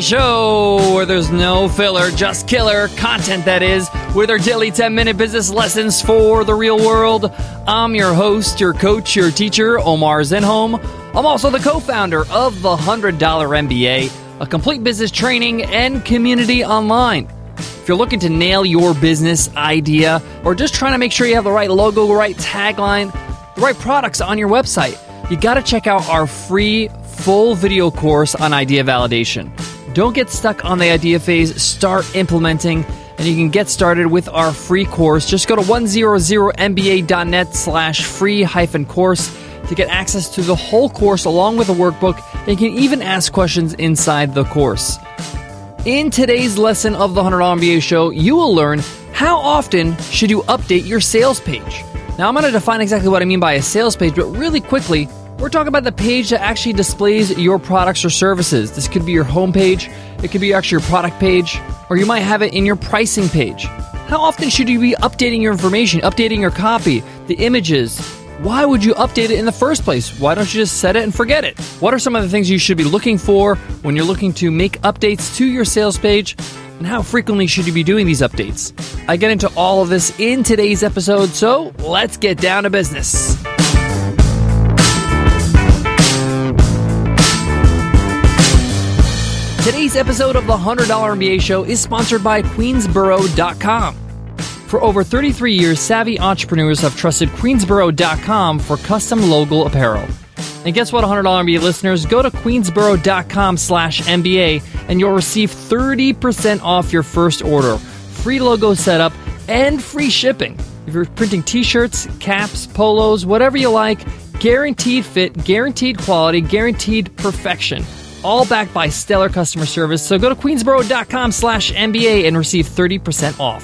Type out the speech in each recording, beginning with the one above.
Show where there's no filler, just killer content that is, with our daily 10 minute business lessons for the real world. I'm your host, your coach, your teacher, Omar Zenhom. I'm also the co founder of the $100 MBA, a complete business training and community online. If you're looking to nail your business idea or just trying to make sure you have the right logo, right tagline, the right products on your website, you got to check out our free full video course on idea validation. Don't get stuck on the idea phase, start implementing, and you can get started with our free course. Just go to 100mba.net slash free hyphen course to get access to the whole course along with a workbook, and you can even ask questions inside the course. In today's lesson of the $100 MBA show, you will learn how often should you update your sales page. Now, I'm going to define exactly what I mean by a sales page, but really quickly, we're talking about the page that actually displays your products or services. This could be your homepage, it could be actually your product page, or you might have it in your pricing page. How often should you be updating your information, updating your copy, the images? Why would you update it in the first place? Why don't you just set it and forget it? What are some of the things you should be looking for when you're looking to make updates to your sales page? And how frequently should you be doing these updates? I get into all of this in today's episode, so let's get down to business. Today's episode of the $100 MBA show is sponsored by Queensboro.com. For over 33 years, savvy entrepreneurs have trusted Queensboro.com for custom logo apparel. And guess what, $100 MBA listeners? Go to Queensboro.com slash MBA and you'll receive 30% off your first order, free logo setup, and free shipping. If you're printing t shirts, caps, polos, whatever you like, guaranteed fit, guaranteed quality, guaranteed perfection all backed by stellar customer service. So go to queensboro.com slash MBA and receive 30% off.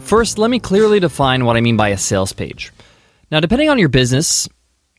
First, let me clearly define what I mean by a sales page. Now, depending on your business,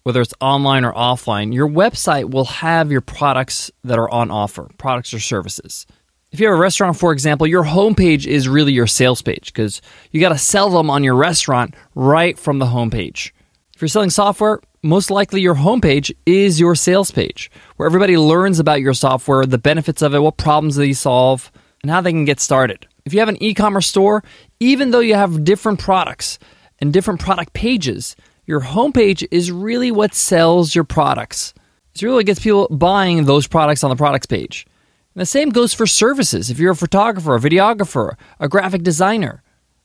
whether it's online or offline, your website will have your products that are on offer, products or services. If you have a restaurant, for example, your homepage is really your sales page because you got to sell them on your restaurant right from the homepage. If you're selling software, most likely your homepage is your sales page where everybody learns about your software, the benefits of it, what problems they solve, and how they can get started. If you have an e commerce store, even though you have different products and different product pages, your homepage is really what sells your products. It's really what gets people buying those products on the products page. And the same goes for services. If you're a photographer, a videographer, a graphic designer,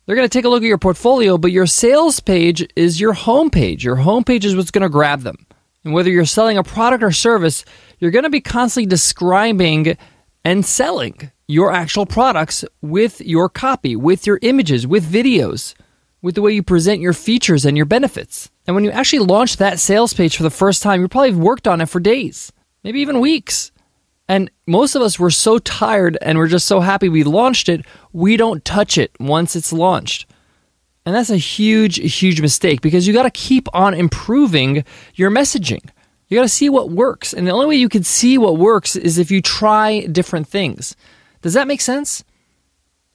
they're going to take a look at your portfolio, but your sales page is your homepage. Your homepage is what's going to grab them. And whether you're selling a product or service, you're going to be constantly describing and selling your actual products with your copy, with your images, with videos, with the way you present your features and your benefits. And when you actually launch that sales page for the first time, you probably worked on it for days, maybe even weeks. And most of us were so tired and we're just so happy we launched it, we don't touch it once it's launched. And that's a huge, huge mistake because you got to keep on improving your messaging. You got to see what works. And the only way you can see what works is if you try different things. Does that make sense?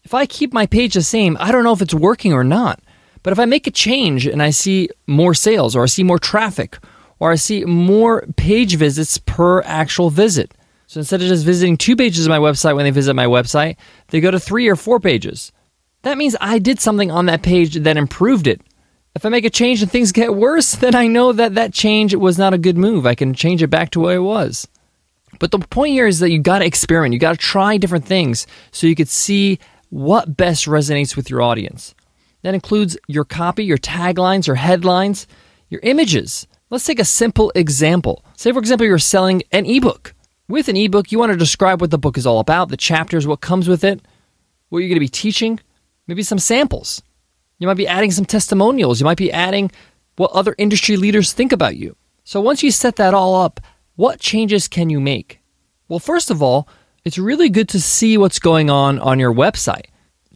If I keep my page the same, I don't know if it's working or not. But if I make a change and I see more sales or I see more traffic or I see more page visits per actual visit, so instead of just visiting two pages of my website when they visit my website, they go to three or four pages. That means I did something on that page that improved it. If I make a change and things get worse, then I know that that change was not a good move. I can change it back to where it was. But the point here is that you got to experiment. You got to try different things so you could see what best resonates with your audience. That includes your copy, your taglines, your headlines, your images. Let's take a simple example. Say, for example, you're selling an ebook. With an ebook, you want to describe what the book is all about, the chapters, what comes with it, what you're going to be teaching, maybe some samples. You might be adding some testimonials. You might be adding what other industry leaders think about you. So once you set that all up, what changes can you make? Well, first of all, it's really good to see what's going on on your website.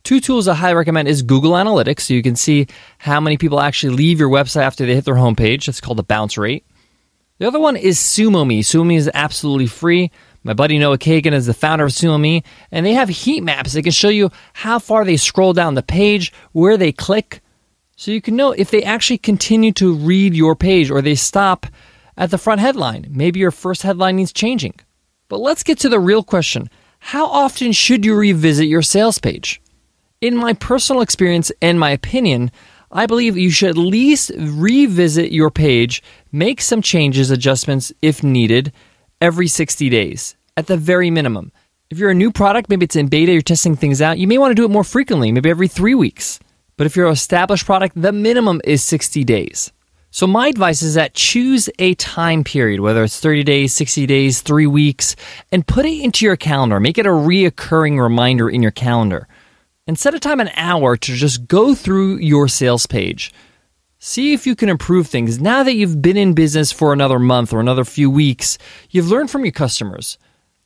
Two tools I highly recommend is Google Analytics, so you can see how many people actually leave your website after they hit their homepage. That's called the bounce rate. The other one is SumoMe. SumoMe is absolutely free. My buddy Noah Kagan is the founder of SumoMe, and they have heat maps. They can show you how far they scroll down the page, where they click, so you can know if they actually continue to read your page or they stop at the front headline. Maybe your first headline needs changing. But let's get to the real question How often should you revisit your sales page? In my personal experience and my opinion, I believe you should at least revisit your page, make some changes, adjustments if needed, every 60 days at the very minimum. If you're a new product, maybe it's in beta, you're testing things out, you may want to do it more frequently, maybe every three weeks. But if you're an established product, the minimum is 60 days. So, my advice is that choose a time period, whether it's 30 days, 60 days, three weeks, and put it into your calendar. Make it a reoccurring reminder in your calendar. And set a time an hour to just go through your sales page. See if you can improve things. Now that you've been in business for another month or another few weeks, you've learned from your customers.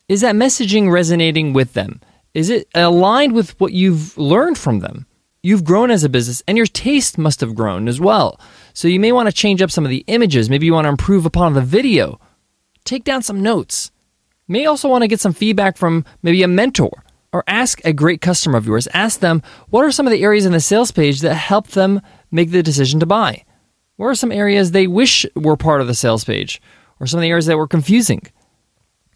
Is that messaging resonating with them? Is it aligned with what you've learned from them? You've grown as a business and your taste must have grown as well. So you may want to change up some of the images. Maybe you want to improve upon the video. Take down some notes. may also want to get some feedback from maybe a mentor or ask a great customer of yours. Ask them what are some of the areas in the sales page that help them make the decision to buy? What are some areas they wish were part of the sales page or some of the areas that were confusing?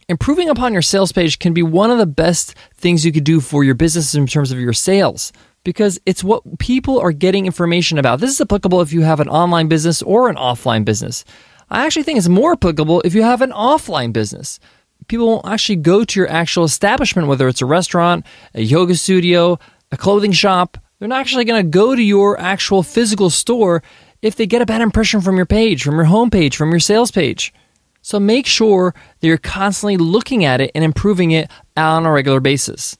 Improving upon your sales page can be one of the best things you could do for your business in terms of your sales because it's what people are getting information about. This is applicable if you have an online business or an offline business. I actually think it's more applicable if you have an offline business. People won't actually go to your actual establishment, whether it's a restaurant, a yoga studio, a clothing shop. They're not actually going to go to your actual physical store if they get a bad impression from your page, from your homepage, from your sales page. So make sure that you're constantly looking at it and improving it on a regular basis.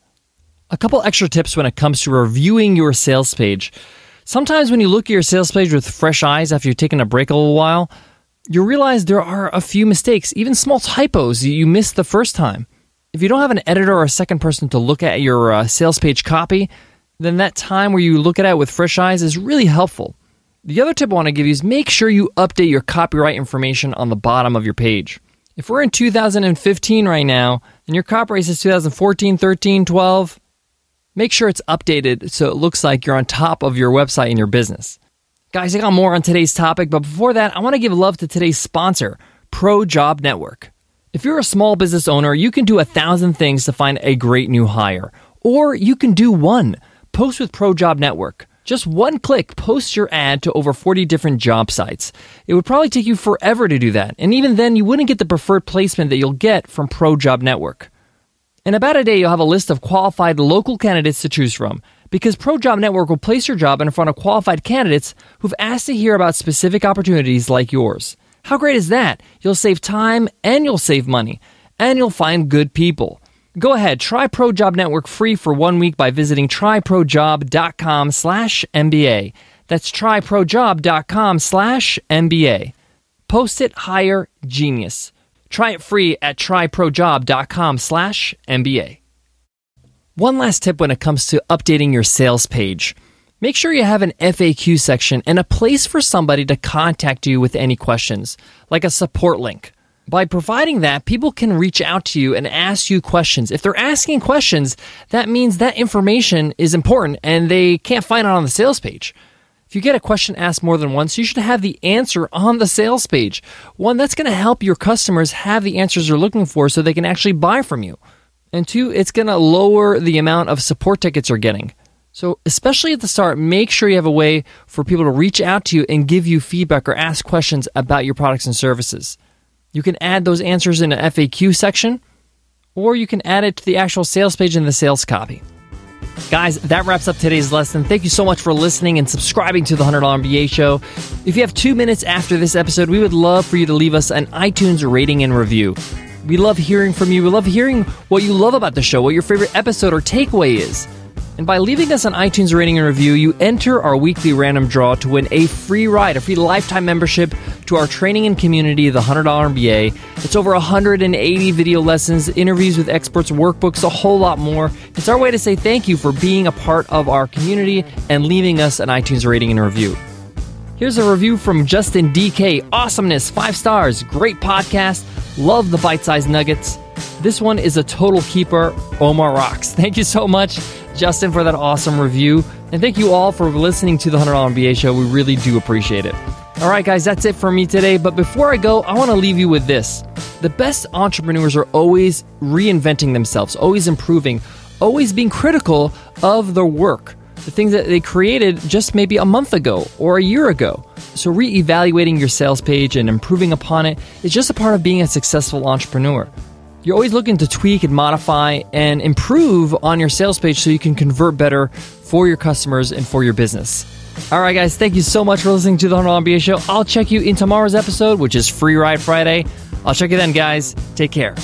A couple extra tips when it comes to reviewing your sales page. Sometimes when you look at your sales page with fresh eyes after you've taken a break a little while, you realize there are a few mistakes, even small typos you missed the first time. If you don't have an editor or a second person to look at your uh, sales page copy, then that time where you look at it with fresh eyes is really helpful. The other tip I want to give you is make sure you update your copyright information on the bottom of your page. If we're in 2015 right now and your copyright says 2014, 13, 12, Make sure it's updated so it looks like you're on top of your website and your business. Guys, I got more on today's topic, but before that, I want to give love to today's sponsor, Pro Job Network. If you're a small business owner, you can do a thousand things to find a great new hire. Or you can do one post with Pro Job Network. Just one click, post your ad to over 40 different job sites. It would probably take you forever to do that, and even then, you wouldn't get the preferred placement that you'll get from Pro Job Network. In about a day, you'll have a list of qualified local candidates to choose from because ProJob Network will place your job in front of qualified candidates who've asked to hear about specific opportunities like yours. How great is that? You'll save time and you'll save money and you'll find good people. Go ahead, try ProJob Network free for one week by visiting tryprojob.com slash MBA. That's tryprojob.com slash MBA. Post it, hire, genius. Try it free at tryprojob.com slash MBA. One last tip when it comes to updating your sales page. Make sure you have an FAQ section and a place for somebody to contact you with any questions, like a support link. By providing that, people can reach out to you and ask you questions. If they're asking questions, that means that information is important and they can't find it on the sales page. If you get a question asked more than once, you should have the answer on the sales page. One, that's going to help your customers have the answers they're looking for so they can actually buy from you. And two, it's going to lower the amount of support tickets you're getting. So, especially at the start, make sure you have a way for people to reach out to you and give you feedback or ask questions about your products and services. You can add those answers in an FAQ section, or you can add it to the actual sales page in the sales copy. Guys, that wraps up today's lesson. Thank you so much for listening and subscribing to the $100 MBA show. If you have two minutes after this episode, we would love for you to leave us an iTunes rating and review. We love hearing from you. We love hearing what you love about the show, what your favorite episode or takeaway is. And by leaving us an iTunes rating and review, you enter our weekly random draw to win a free ride, a free lifetime membership to our training and community, the $100 MBA. It's over 180 video lessons, interviews with experts, workbooks, a whole lot more. It's our way to say thank you for being a part of our community and leaving us an iTunes rating and review. Here's a review from Justin DK. Awesomeness, five stars, great podcast, love the bite sized nuggets. This one is a total keeper. Omar rocks. Thank you so much. Justin, for that awesome review. And thank you all for listening to the $100 MBA show. We really do appreciate it. All right, guys, that's it for me today. But before I go, I want to leave you with this. The best entrepreneurs are always reinventing themselves, always improving, always being critical of their work, the things that they created just maybe a month ago or a year ago. So, re evaluating your sales page and improving upon it is just a part of being a successful entrepreneur. You're always looking to tweak and modify and improve on your sales page so you can convert better for your customers and for your business. All right, guys, thank you so much for listening to the $100 MBA Show. I'll check you in tomorrow's episode, which is Free Ride Friday. I'll check you then, guys. Take care.